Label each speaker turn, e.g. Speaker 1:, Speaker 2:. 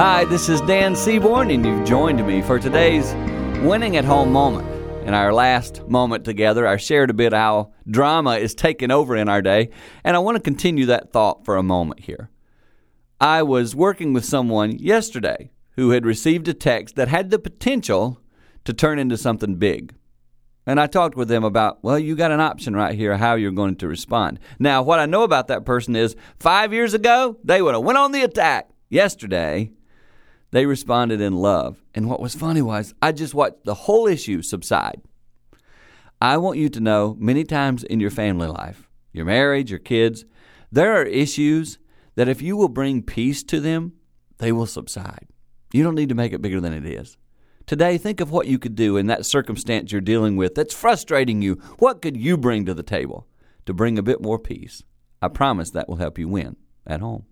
Speaker 1: Hi, this is Dan Seaborn, and you've joined me for today's winning at home moment. In our last moment together, I shared a bit how drama is taking over in our day, and I want to continue that thought for a moment here. I was working with someone yesterday who had received a text that had the potential to turn into something big. And I talked with them about, well, you got an option right here how you're going to respond. Now, what I know about that person is 5 years ago, they would have went on the attack. Yesterday, they responded in love. And what was funny was I just watched the whole issue subside. I want you to know many times in your family life, your marriage, your kids, there are issues that if you will bring peace to them, they will subside. You don't need to make it bigger than it is. Today, think of what you could do in that circumstance you're dealing with that's frustrating you. What could you bring to the table to bring a bit more peace? I promise that will help you win at home.